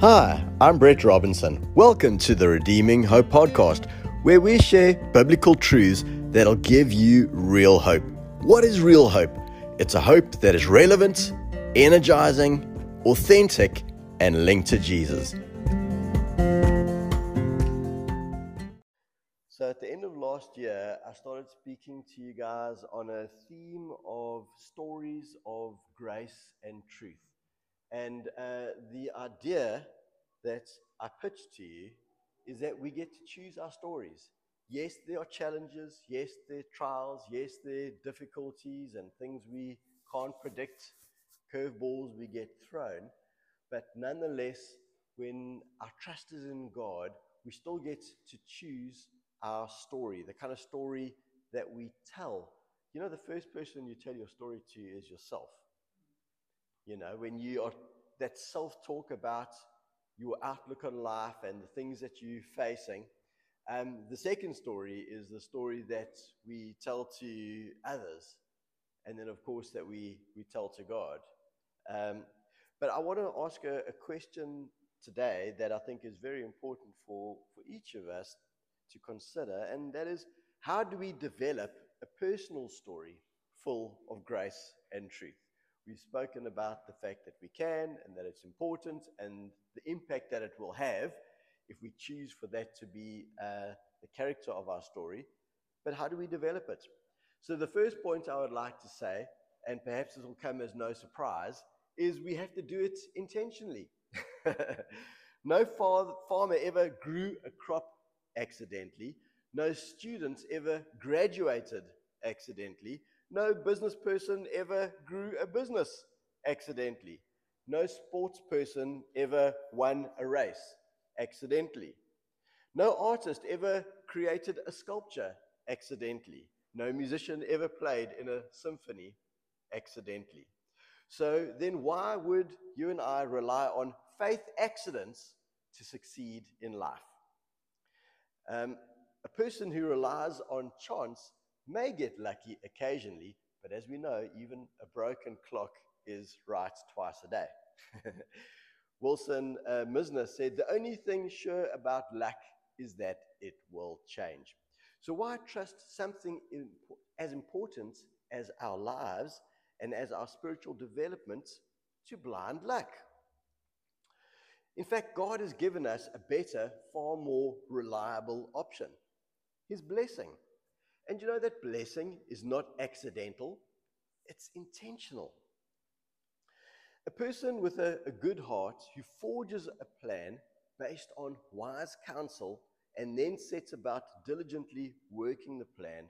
Hi, I'm Brett Robinson. Welcome to the Redeeming Hope Podcast, where we share biblical truths that'll give you real hope. What is real hope? It's a hope that is relevant, energizing, authentic, and linked to Jesus. So, at the end of last year, I started speaking to you guys on a theme of stories of grace and truth. And uh, the idea that I pitched to you is that we get to choose our stories. Yes, there are challenges. Yes, there are trials. Yes, there are difficulties and things we can't predict, curveballs we get thrown. But nonetheless, when our trust is in God, we still get to choose our story, the kind of story that we tell. You know, the first person you tell your story to is yourself. You know, when you are that self talk about your outlook on life and the things that you're facing. Um, the second story is the story that we tell to others, and then, of course, that we, we tell to God. Um, but I want to ask a, a question today that I think is very important for, for each of us to consider, and that is how do we develop a personal story full of grace and truth? We've spoken about the fact that we can and that it's important and the impact that it will have if we choose for that to be uh, the character of our story. But how do we develop it? So, the first point I would like to say, and perhaps this will come as no surprise, is we have to do it intentionally. no far- farmer ever grew a crop accidentally. No student ever graduated accidentally. No business person ever grew a business accidentally. No sports person ever won a race accidentally. No artist ever created a sculpture accidentally. No musician ever played in a symphony accidentally. So then, why would you and I rely on faith accidents to succeed in life? Um, a person who relies on chance may get lucky occasionally, but as we know, even a broken clock is right twice a day. Wilson uh, Mizner said, The only thing sure about luck is that it will change. So, why trust something in, as important as our lives and as our spiritual development to blind luck? In fact, God has given us a better, far more reliable option His blessing. And you know that blessing is not accidental, it's intentional. A person with a, a, good heart who forges a plan based on wise counsel and then sets about diligently working the plan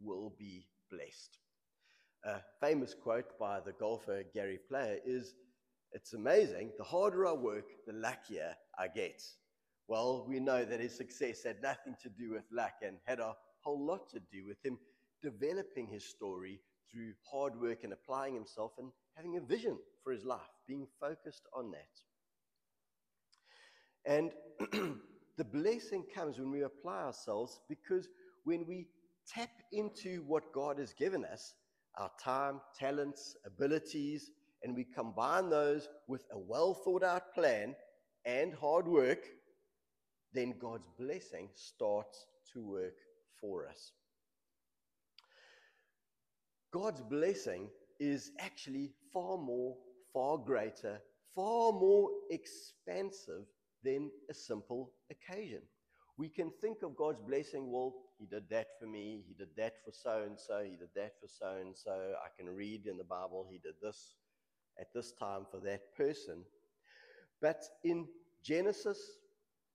will be blessed. A famous quote by the golfer Gary Player is It's amazing, the harder I work, the luckier I get. Well, we know that his success had nothing to do with luck and had a whole lot to do with him developing his story through hard work and applying himself and having a vision for his life, being focused on that. And the blessing comes when we apply ourselves because when we tap into what God has given us, our time, talents, abilities, and we combine those with a well thought out plan and hard work, then God's blessing starts to work for us. God's blessing is actually far more, far greater, far more expansive than a simple occasion. We can think of God's blessing, well, He did that for me, He did that for so and so, He did that for so and so. I can read in the Bible, He did this at this time for that person. But in Genesis,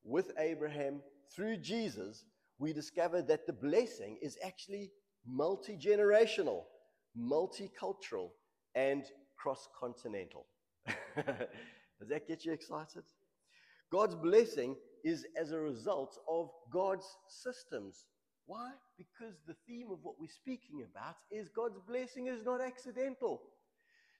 with Abraham, through Jesus, we discover that the blessing is actually multi generational, multicultural, and cross continental. Does that get you excited? God's blessing is as a result of God's systems. Why? Because the theme of what we're speaking about is God's blessing is not accidental.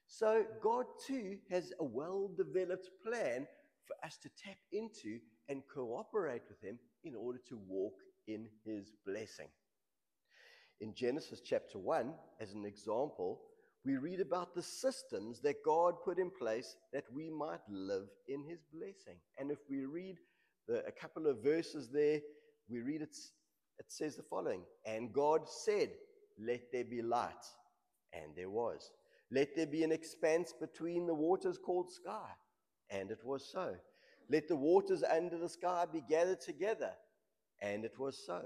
So, God too has a well developed plan for us to tap into and cooperate with Him in order to walk in his blessing. In Genesis chapter 1, as an example, we read about the systems that God put in place that we might live in his blessing. And if we read the, a couple of verses there, we read it, it says the following And God said, Let there be light. And there was. Let there be an expanse between the waters called sky. And it was so. Let the waters under the sky be gathered together. And it was so.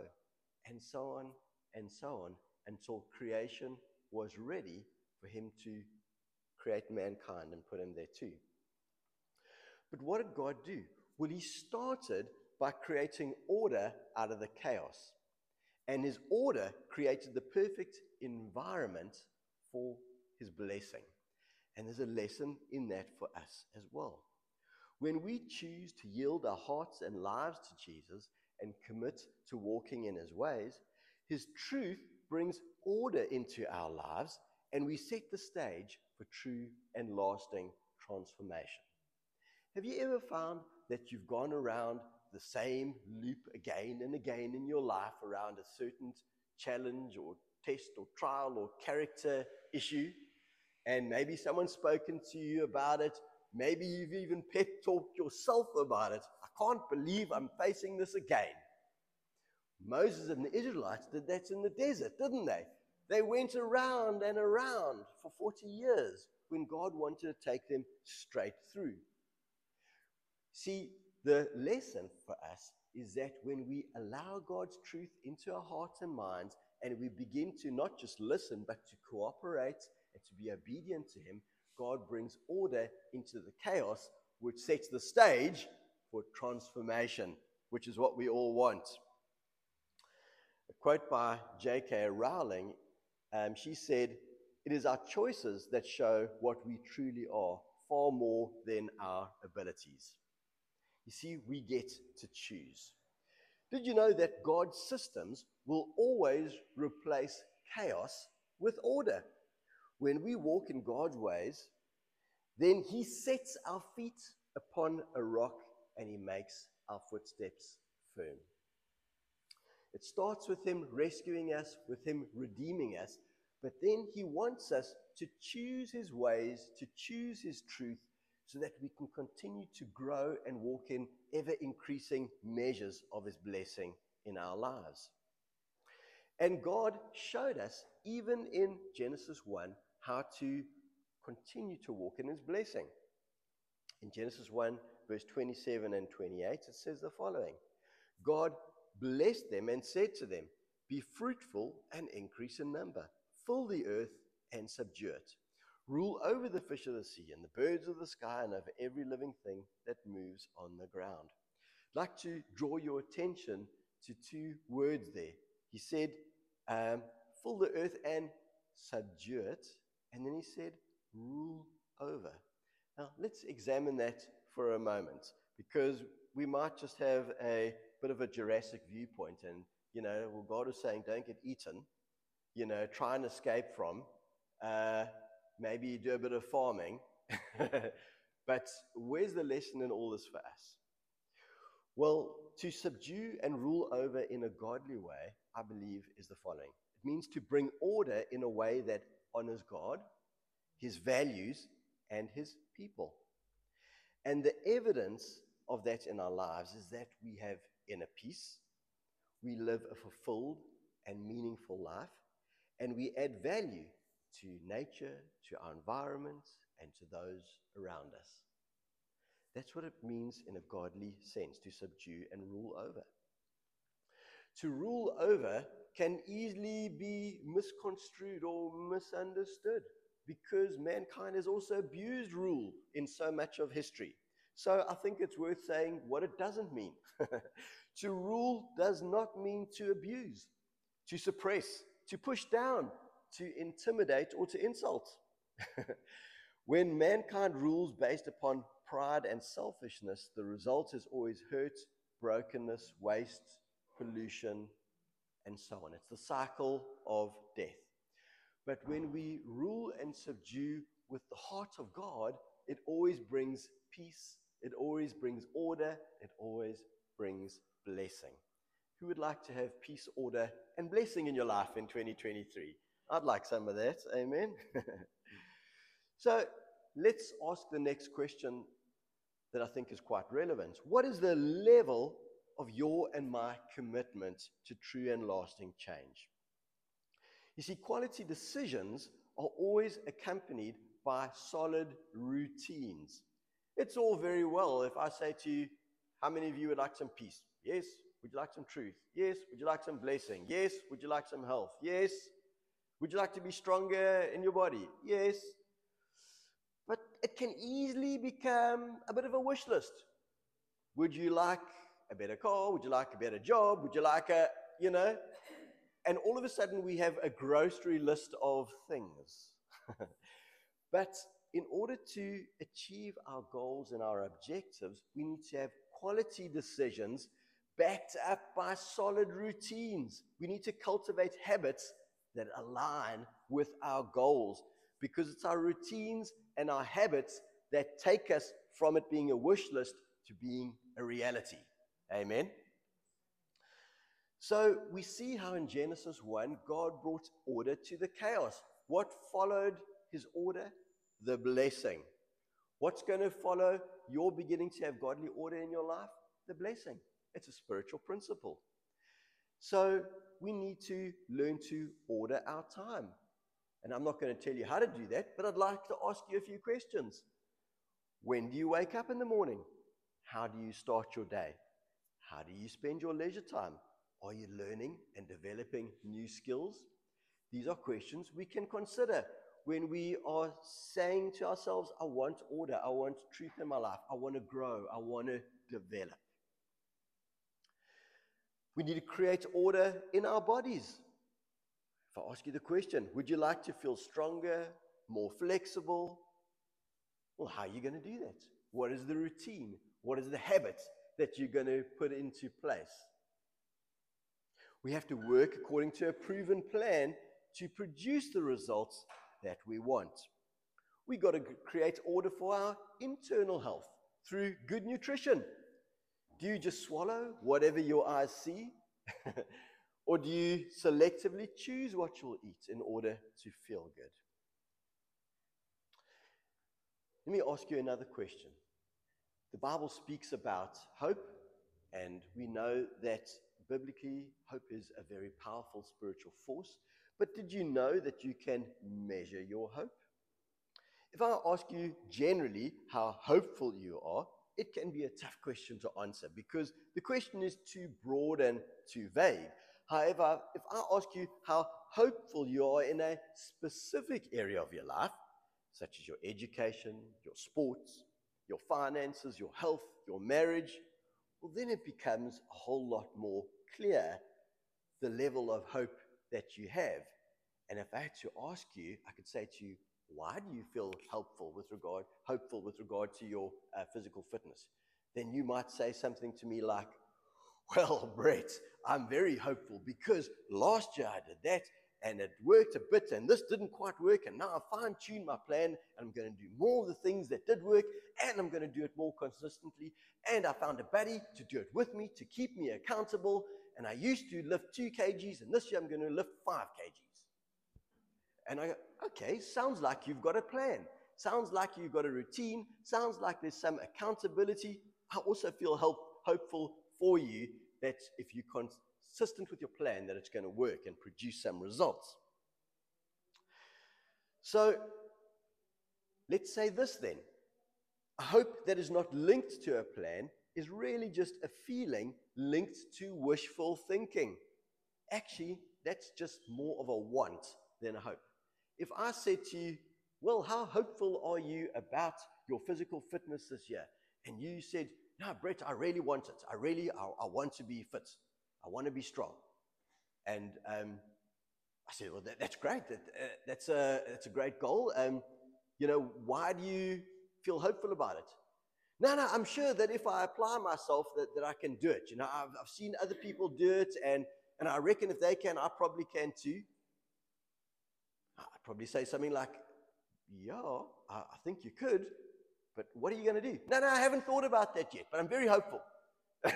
And so on and so on until creation was ready for him to create mankind and put him there too. But what did God do? Well, he started by creating order out of the chaos. And his order created the perfect environment for his blessing. And there's a lesson in that for us as well. When we choose to yield our hearts and lives to Jesus and commit to walking in his ways, his truth brings order into our lives and we set the stage for true and lasting transformation. Have you ever found that you've gone around the same loop again and again in your life around a certain challenge or test or trial or character issue? And maybe someone's spoken to you about it. Maybe you've even pep talked yourself about it. Can't believe I'm facing this again. Moses and the Israelites did that in the desert, didn't they? They went around and around for 40 years when God wanted to take them straight through. See, the lesson for us is that when we allow God's truth into our hearts and minds, and we begin to not just listen, but to cooperate and to be obedient to Him, God brings order into the chaos, which sets the stage for transformation, which is what we all want. A quote by J.K. Rowling um, she said, It is our choices that show what we truly are, far more than our abilities. You see, we get to choose. Did you know that God's systems will always replace chaos with order? When we walk in God's ways, then He sets our feet upon a rock and He makes our footsteps firm. It starts with Him rescuing us, with Him redeeming us, but then He wants us to choose His ways, to choose His truth, so that we can continue to grow and walk in ever increasing measures of His blessing in our lives. And God showed us, even in Genesis 1, how to continue to walk in His blessing. In Genesis 1, verse 27 and 28, it says the following God blessed them and said to them, Be fruitful and increase in number, fill the earth and subdue it. Rule over the fish of the sea and the birds of the sky and over every living thing that moves on the ground. I'd like to draw your attention to two words there. He said, um, Fill the earth and subdue it. And then he said, Rule over. Now, let's examine that for a moment because we might just have a bit of a Jurassic viewpoint. And, you know, well, God is saying, don't get eaten, you know, try and escape from. Uh, maybe do a bit of farming. but where's the lesson in all this for us? Well, to subdue and rule over in a godly way, I believe, is the following it means to bring order in a way that honors God, his values, and his people. And the evidence of that in our lives is that we have inner peace, we live a fulfilled and meaningful life, and we add value to nature, to our environment, and to those around us. That's what it means in a godly sense to subdue and rule over. To rule over can easily be misconstrued or misunderstood because mankind has also abused rule in so much of history. So I think it's worth saying what it doesn't mean. to rule does not mean to abuse, to suppress, to push down, to intimidate, or to insult. when mankind rules based upon pride and selfishness, the result is always hurt, brokenness, waste, pollution, and so on. It's the cycle of death. But when we rule and subdue with the heart of God, it always brings peace it always brings order, it always brings blessing. Who would like to have peace, order, and blessing in your life in 2023? I'd like some of that. Amen. So let's ask the next question that I think is quite relevant. What is the level of your and my commitment to true and lasting change? You see, quality decisions are always accompanied by solid routines. It's all very well if I say to you, How many of you would like some peace? Yes. Would you like some truth? Yes. Would you like some blessing? Yes. Would you like some health? Yes. Would you like to be stronger in your body? Yes. But it can easily become a bit of a wish list. Would you like a better car? Would you like a better job? Would you like a, you know? And all of a sudden we have a grocery list of things. but in order to achieve our goals and our objectives, we need to have quality decisions backed up by solid routines. We need to cultivate habits that align with our goals because it's our routines and our habits that take us from it being a wish list to being a reality. Amen. So we see how in Genesis 1, God brought order to the chaos. What followed his order? The blessing. What's going to follow your beginning to have godly order in your life? The blessing. It's a spiritual principle. So we need to learn to order our time. And I'm not going to tell you how to do that, but I'd like to ask you a few questions. When do you wake up in the morning? How do you start your day? How do you spend your leisure time? Are you learning and developing new skills? These are questions we can consider when we are saying to ourselves, I want order, I want truth in my life, I want to grow, I want to develop. We need to create order in our bodies. If I ask you the question, would you like to feel stronger, more flexible? Well, how are you going to do that? What is the routine? What is the habit that you're going to put into place? We have to work according to a proven plan to produce the results that we want. We've got to create order for our internal health through good nutrition. Do you just swallow whatever your eyes see? or do you selectively choose what you'll eat in order to feel good? Let me ask you another question. The Bible speaks about hope, and we know that biblically, hope is a very powerful spiritual force. But did you know that you can measure your hope? If I ask you generally how hopeful you are, it can be a tough question to answer because the question is too broad and too vague. However, if I ask you how hopeful you are in a specific area of your life, such as your education, your sports, your finances, your health, your marriage, well, then it becomes a whole lot more clear the level of hope that you have. And if I had to ask you, I could say to you, why do you feel helpful with regard, hopeful with regard to your uh, physical fitness? Then you might say something to me like, well, Brett, I'm very hopeful because last year I did that and it worked a bit and this didn't quite work and now I've fine tuned my plan and I'm going to do more of the things that did work and I'm going to do it more consistently and I found a buddy to do it with me to keep me accountable and I used to lift two kgs and this year I'm going to lift five kgs. And I go, okay, sounds like you've got a plan. Sounds like you've got a routine. Sounds like there's some accountability. I also feel help, hopeful for you that if you're consistent with your plan, that it's going to work and produce some results. So let's say this then. A hope that is not linked to a plan is really just a feeling linked to wishful thinking. Actually, that's just more of a want than a hope. If I said to you, Well, how hopeful are you about your physical fitness this year? And you said, No, Brett, I really want it. I really, I, I want to be fit. I want to be strong. And um, I said, Well, that, that's great. That, uh, that's, a, that's a great goal. Um, you know, why do you feel hopeful about it? No, no, I'm sure that if I apply myself, that, that I can do it. You know, I've, I've seen other people do it, and, and I reckon if they can, I probably can too. I'd probably say something like, Yeah, I, I think you could, but what are you going to do? No, no, I haven't thought about that yet, but I'm very hopeful.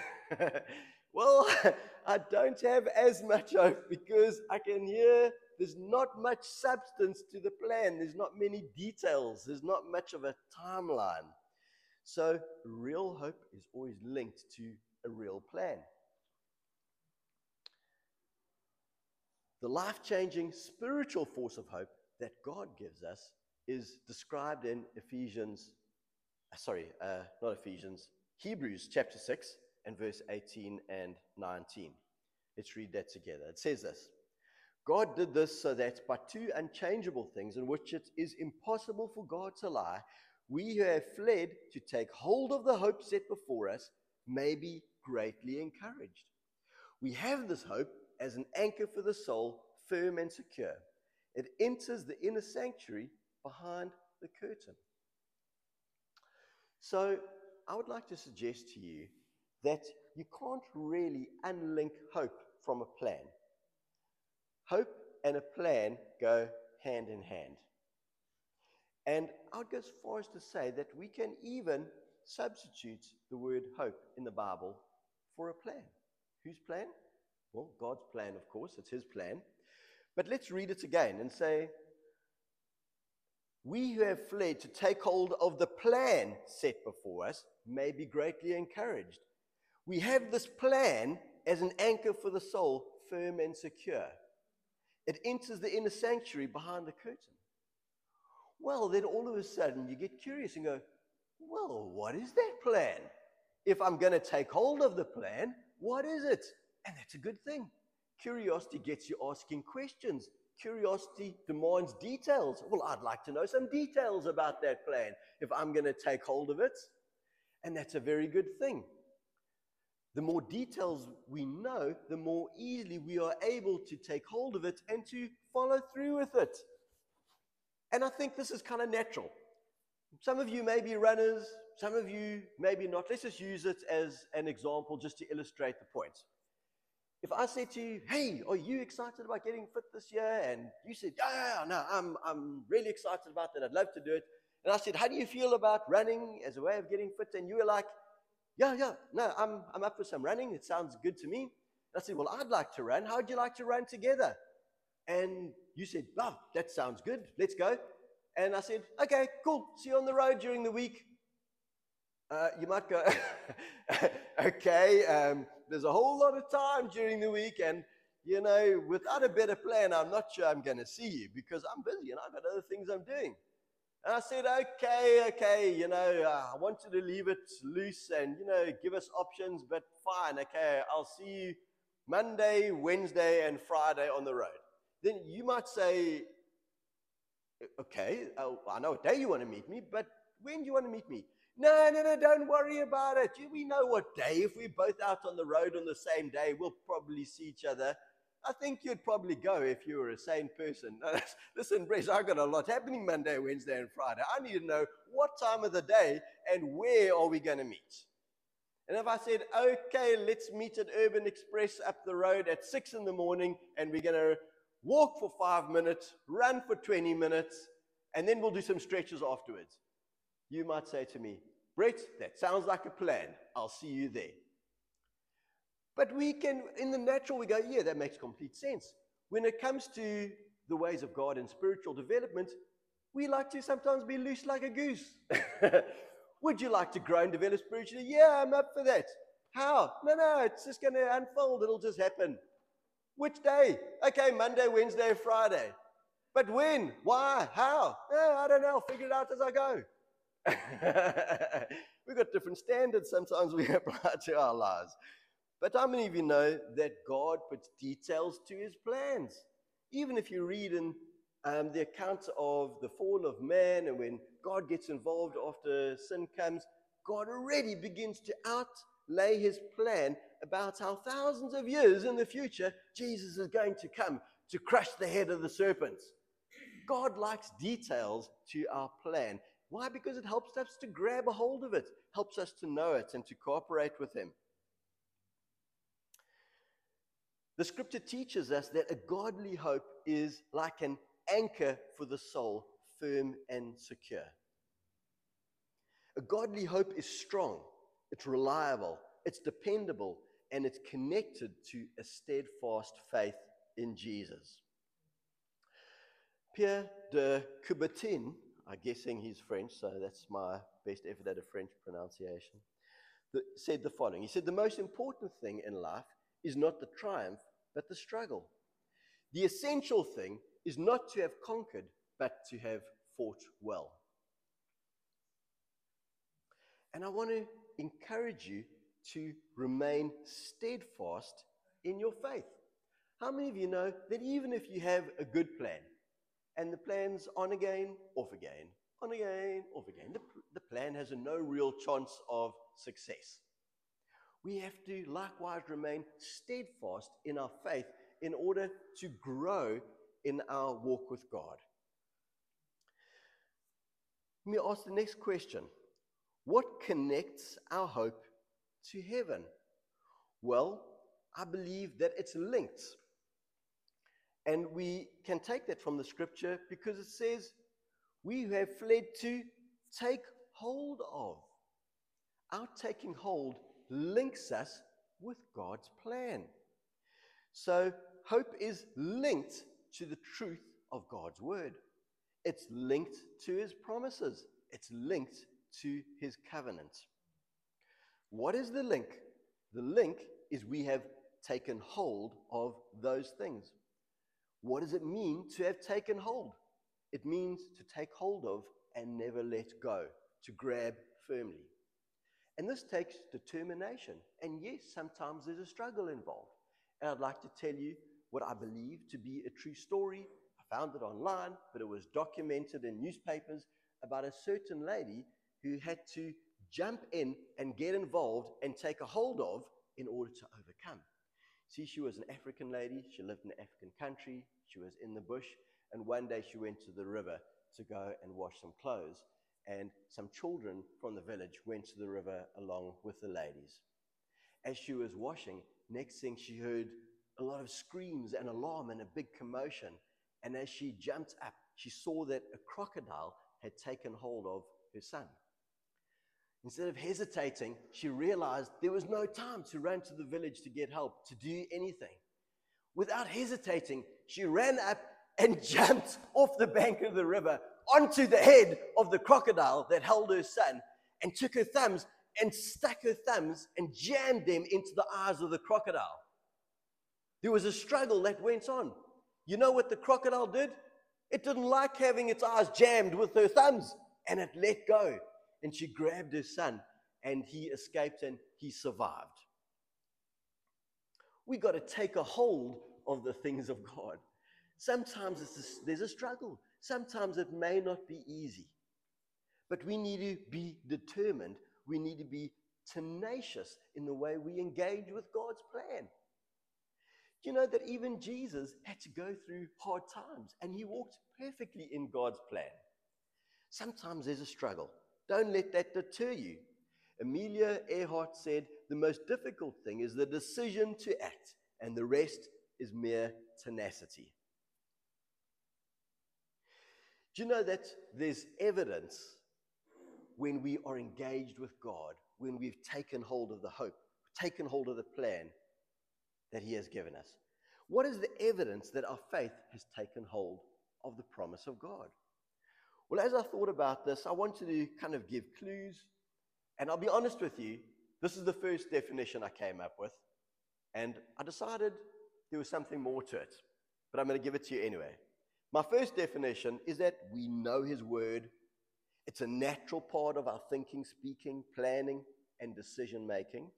well, I don't have as much hope because I can hear there's not much substance to the plan. There's not many details. There's not much of a timeline. So, real hope is always linked to a real plan. The life changing spiritual force of hope that God gives us is described in Ephesians, uh, sorry, uh, not Ephesians, Hebrews chapter 6 and verse 18 and 19. Let's read that together. It says this God did this so that by two unchangeable things in which it is impossible for God to lie, we who have fled to take hold of the hope set before us may be greatly encouraged. We have this hope as an anchor for the soul, firm and secure. It enters the inner sanctuary behind the curtain. So, I would like to suggest to you that you can't really unlink hope from a plan. Hope and a plan go hand in hand. And I would go as far as to say that we can even substitute the word hope in the Bible for a plan. Whose plan? Well, God's plan, of course, it's His plan. But let's read it again and say, We who have fled to take hold of the plan set before us may be greatly encouraged. We have this plan as an anchor for the soul, firm and secure. It enters the inner sanctuary behind the curtain. Well, then all of a sudden you get curious and go, Well, what is that plan? If I'm going to take hold of the plan, what is it? And that's a good thing. Curiosity gets you asking questions. Curiosity demands details. Well, I'd like to know some details about that plan if I'm going to take hold of it. And that's a very good thing. The more details we know, the more easily we are able to take hold of it and to follow through with it. And I think this is kind of natural. Some of you may be runners, some of you maybe not. Let's just use it as an example just to illustrate the point. If I said to you, hey, are you excited about getting fit this year? And you said, yeah, no, I'm, I'm really excited about that. I'd love to do it. And I said, how do you feel about running as a way of getting fit? And you were like, yeah, yeah, no, I'm, I'm up for some running. It sounds good to me. And I said, well, I'd like to run. How would you like to run together? And you said, oh, that sounds good. Let's go. And I said, okay, cool. See you on the road during the week. Uh, you might go, okay, um, there's a whole lot of time during the week, and you know, without a better plan, I'm not sure I'm going to see you because I'm busy and I've got other things I'm doing. And I said, okay, okay, you know, uh, I want you to leave it loose and, you know, give us options, but fine, okay, I'll see you Monday, Wednesday, and Friday on the road. Then you might say, okay, uh, I know what day you want to meet me, but when do you want to meet me? No, no, no, don't worry about it. We know what day. If we're both out on the road on the same day, we'll probably see each other. I think you'd probably go if you were a sane person. Listen, Brett, I've got a lot happening Monday, Wednesday, and Friday. I need to know what time of the day and where are we going to meet. And if I said, okay, let's meet at Urban Express up the road at six in the morning, and we're going to walk for five minutes, run for 20 minutes, and then we'll do some stretches afterwards you might say to me, Brett, that sounds like a plan. I'll see you there. But we can, in the natural, we go, yeah, that makes complete sense. When it comes to the ways of God and spiritual development, we like to sometimes be loose like a goose. Would you like to grow and develop spiritually? Yeah, I'm up for that. How? No, no, it's just going to unfold. It'll just happen. Which day? Okay, Monday, Wednesday, Friday. But when? Why? How? Eh, I don't know. I'll figure it out as I go. We've got different standards sometimes we apply to our lives. But how many of you know that God puts details to his plans? Even if you read in um, the accounts of the fall of man and when God gets involved after sin comes, God already begins to outlay his plan about how thousands of years in the future Jesus is going to come to crush the head of the serpent. God likes details to our plan. Why? Because it helps us to grab a hold of it, helps us to know it and to cooperate with Him. The scripture teaches us that a godly hope is like an anchor for the soul, firm and secure. A godly hope is strong, it's reliable, it's dependable, and it's connected to a steadfast faith in Jesus. Pierre de Coubertin, I'm guessing he's French, so that's my best effort at a French pronunciation, said the following He said, The most important thing in life is not the triumph, but the struggle. The essential thing is not to have conquered, but to have fought well. And I want to encourage you to remain steadfast in your faith. How many of you know that even if you have a good plan and the plan's on again, off again, on again, off again, the, the plan has a no real chance of success? We have to likewise remain steadfast in our faith in order to grow in our walk with God. Let me ask the next question What connects our hope to heaven? Well, I believe that it's linked. And we can take that from the scripture because it says, We have fled to take hold of. Our taking hold links us with God's plan. So, hope is linked to the truth of God's word. It's linked to his promises. It's linked to his covenant. What is the link? The link is we have taken hold of those things. What does it mean to have taken hold? It means to take hold of and never let go, to grab firmly. And this takes determination. And yes, sometimes there's a struggle involved. And I'd like to tell you what I believe to be a true story. I found it online, but it was documented in newspapers about a certain lady who had to jump in and get involved and take a hold of in order to overcome. See, she was an African lady. She lived in an African country. She was in the bush. And one day she went to the river to go and wash some clothes. And some children from the village went to the river along with the ladies. As she was washing, next thing she heard a lot of screams and alarm and a big commotion. And as she jumped up, she saw that a crocodile had taken hold of her son. Instead of hesitating, she realized there was no time to run to the village to get help, to do anything. Without hesitating, she ran up and jumped off the bank of the river onto the head of the crocodile that held her son and took her thumbs and stuck her thumbs and jammed them into the eyes of the crocodile. There was a struggle that went on. You know what the crocodile did? It didn't like having its eyes jammed with her thumbs and it let go. And she grabbed her son and he escaped and he survived. We got to take a hold of the things of God. Sometimes a, there's a struggle. Sometimes it may not be easy. But we need to be determined. We need to be tenacious in the way we engage with God's plan. Do you know that even Jesus had to go through hard times and he walked perfectly in God's plan? Sometimes there's a struggle. Don't let that deter you. Amelia Earhart said, The most difficult thing is the decision to act, and the rest is mere tenacity. Do you know that there's evidence when we are engaged with God, when we've taken hold of the hope, taken hold of the plan that He has given us? What is the evidence that our faith has taken hold of the promise of God? Well, as I thought about this, I wanted to kind of give clues. And I'll be honest with you, this is the first definition I came up with. And I decided there was something more to it. But I'm going to give it to you anyway. My first definition is that we know His Word. It's a natural part of our thinking, speaking, planning, and decision making.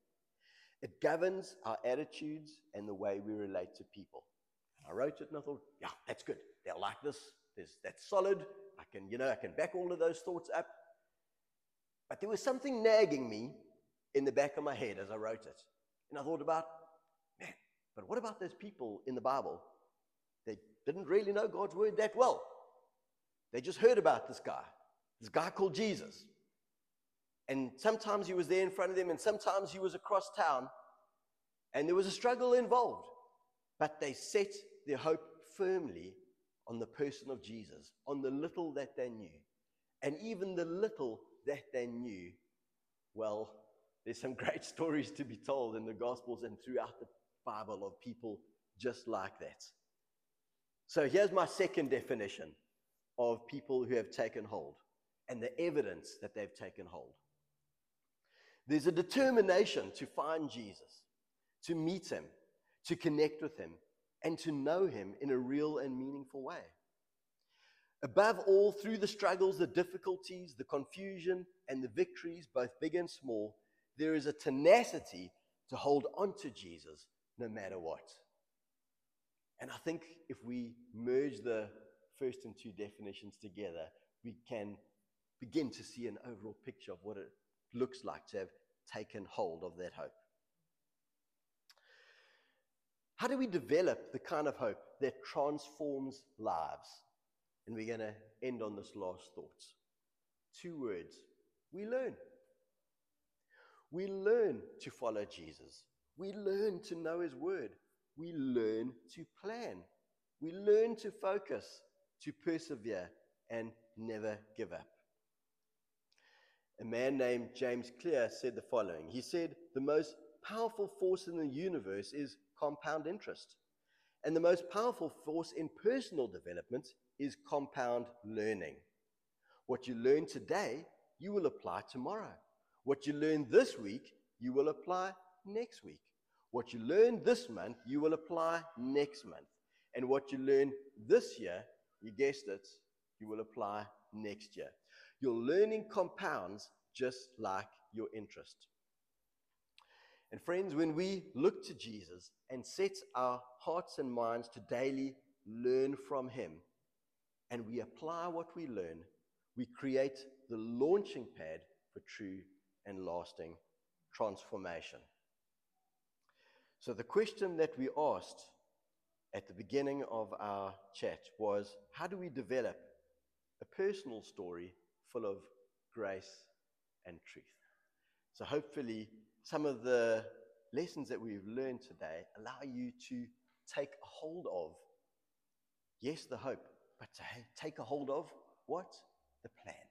It governs our attitudes and the way we relate to people. I wrote it and I thought, yeah, that's good. They'll like this. There's, that's solid. I can, you know, I can back all of those thoughts up. But there was something nagging me in the back of my head as I wrote it. And I thought about, man, but what about those people in the Bible? They didn't really know God's word that well. They just heard about this guy, this guy called Jesus. And sometimes he was there in front of them, and sometimes he was across town, and there was a struggle involved. But they set their hope firmly on the person of Jesus, on the little that they knew. And even the little that they knew, well, there's some great stories to be told in the Gospels and throughout the Bible of people just like that. So here's my second definition of people who have taken hold and the evidence that they've taken hold. There's a determination to find Jesus, to meet him, to connect with him, and to know him in a real and meaningful way. Above all, through the struggles, the difficulties, the confusion, and the victories, both big and small, there is a tenacity to hold on to Jesus no matter what. And I think if we merge the first and two definitions together, we can begin to see an overall picture of what it looks like to have taken hold of that hope. How do we develop the kind of hope that transforms lives? And we're going to end on this last thought. Two words. We learn. We learn to follow Jesus. We learn to know his word. We learn to plan. We learn to focus, to persevere, and never give up. A man named James Clear said the following He said, The most powerful force in the universe is compound interest. And the most powerful force in personal development is compound learning. What you learn today, you will apply tomorrow. What you learn this week, you will apply next week. What you learn this month, you will apply next month. And what you learn this year, you guessed it, you will apply next year. Your learning compounds just like your interest. And friends, when we look to Jesus and set our hearts and minds to daily learn from Him, and we apply what we learn, we create the launching pad for true and lasting transformation. So, the question that we asked at the beginning of our chat was how do we develop a personal story full of grace and truth? So, hopefully, some of the lessons that we've learned today allow you to take a hold of, yes, the hope, but to take a hold of what? The plan.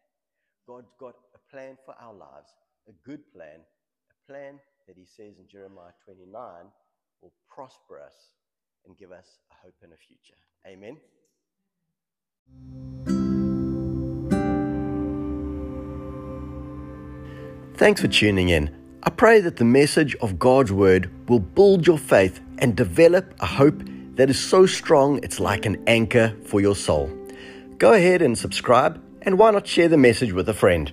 God's got a plan for our lives, a good plan, a plan that He says in Jeremiah 29 will prosper us and give us a hope and a future. Amen. Thanks for tuning in. I pray that the message of God's Word will build your faith and develop a hope that is so strong it's like an anchor for your soul. Go ahead and subscribe, and why not share the message with a friend?